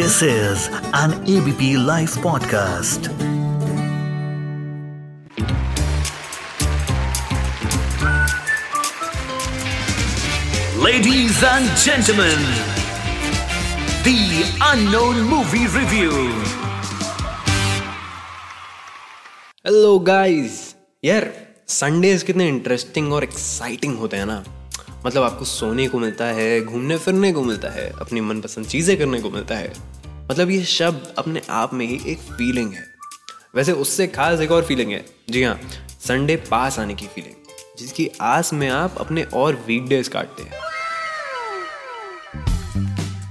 This is an ABP Life podcast. Ladies and gentlemen, the unknown movie review. Hello guys यार Sundays कितने interesting और exciting होते हैं ना मतलब आपको सोने को मिलता है, घूमने फिरने को मिलता है, अपनी मनपसंद चीज़ें करने को मिलता है। मतलब ये शब्द अपने आप में ही एक फीलिंग है। वैसे उससे खास एक और फीलिंग है। जी हाँ संडे पास आने की फीलिंग जिसकी आस में आप अपने और वीकडेज काटते हैं।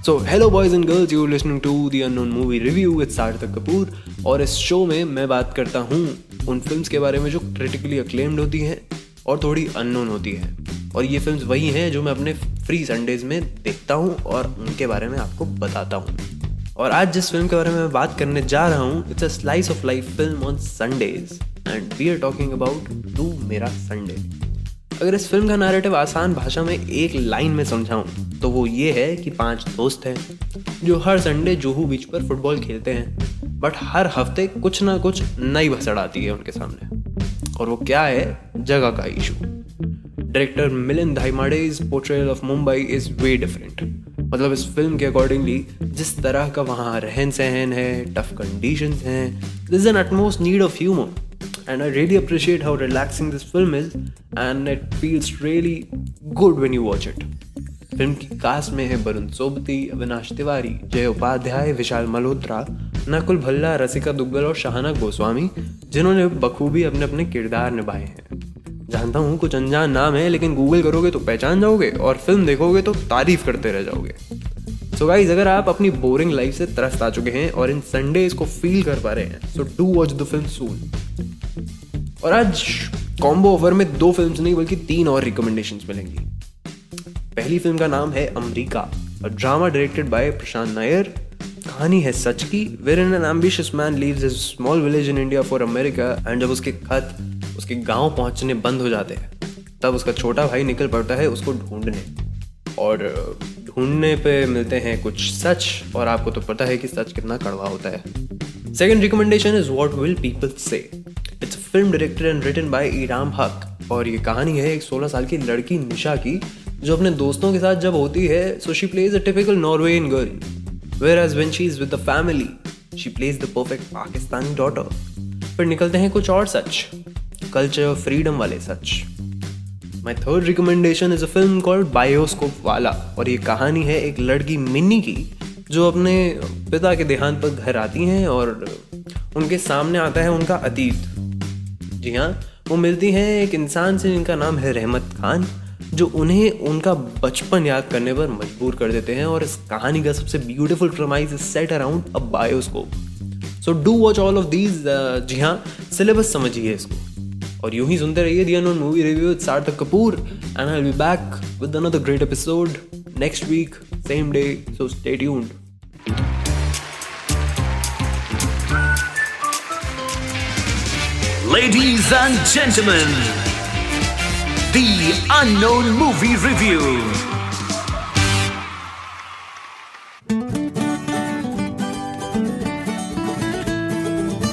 So hello boys and girls you listening to the unknown movie review with Sarthak Kapoor और इस शो में मैं बात करता हूँ उन फिल्म्स के बारे में जो क्रिटिकली अक्लेम्ड होती हैं और थोड़ी अननोन होती हैं। और ये फिल्म्स वही हैं जो मैं अपने फ्री संडेज में देखता हूँ और उनके बारे में आपको बताता हूँ। और आज जिस फ़िल्म के बारे में मैं बात करने जा रहा हूँ it's a slice of life film on Sundays and we are talking about Tu Mera Sunday अगर इस फ़िल्म का नैरेटिव आसान भाषा में एक लाइन में समझाऊं तो वो ये है कि पाँच दोस्त हैं, जो हर संडे जुहू बीच पर फुटबॉल खेलते हैं बट हर हफ़्ते कुछ ना कुछ नई भसड़ आती है उनके सामने। और वो क्या है? जगह का issue director Milind Dhaimade's portrayal of Mumbai is way different मतलब इस फ़िल्म के अकॉर्डिंगली जिस तरह का वहाँ रहन सहन है टफ कंडीशन हैं this an utmost need of humour and I really appreciate how relaxing this film is, and it feels really good when you watch it. फ़िल्म की कास्ट में है वरुण सोबती अविनाश तिवारी जय उपाध्याय विशाल मल्होत्रा नकुल भल्ला रसिका दुग्गल और शाहना गोस्वामी जिन्होंने बखूबी अपने अपने किरदार निभाए हैं। जानता हूँ, कुछ अनजान नाम है, लेकिन गूगल करोगे तो पहचान जाओगे और फ़िल्म देखोगे तो तारीफ़ करते रह जाओगे। सो so गाइज़ अगर आप अपनी बोरिंग लाइफ से त्रस्त आ चुके हैं और इन संडेज को फील कर पा रहे हैं so do watch the film soon और आज कॉम्बो ऑफ़र में दो फिल्म्स नहीं, बल्कि तीन और रिकमेंडेशंस मिलेंगी। पहली फ़िल्म का नाम है अमरीका और drama directed by Prashant Nair कहानी है सच की wherein an ambitious man leaves his small village in India for America and जब उसके खत उसके गाँव पहुँचने बंद हो जाते हैं। तब उसका छोटा भाई निकल पड़ता है उसको ढूँढने। और ढूँढने पे मिलते हैं कुछ सच, और आपको तो पता है कि सच कितना कड़वा होता है। Second recommendation is what will people say it's film directed and written by Iram Haq और ये कहानी है एक 16 साल की लड़की निशा की, जो अपने दोस्तों के साथ जब होती है so she plays a typical Norwegian girl whereas when she is with the family she plays the perfect Pakistani daughter फिर निकलते हैं कुछ और सच। कल्चर और फ्रीडम वाले such my third recommendation is a film called bioscope वाला और ये कहानी है एक लड़की मिन्नी की, जो अपने पिता के देहांत पर घर आती हैं और उनके सामने आता है उनका अतीत। जी हाँ वो मिलती हैं एक इंसान से जिनका नाम है रहमत खान, जो उन्हें उनका बचपन याद करने पर मजबूर कर देते हैं और इस कहानी का सबसे beautiful premise is set around a bioscope so do watch all of these जी हाँ सिलेबस समझिए इसको। और यूँ ही सुनते रहिए the unknown movie review with Sarthak Kapoor and I will be back with another great episode next week same day so stay tuned Ladies and gentlemen, the unknown movie review.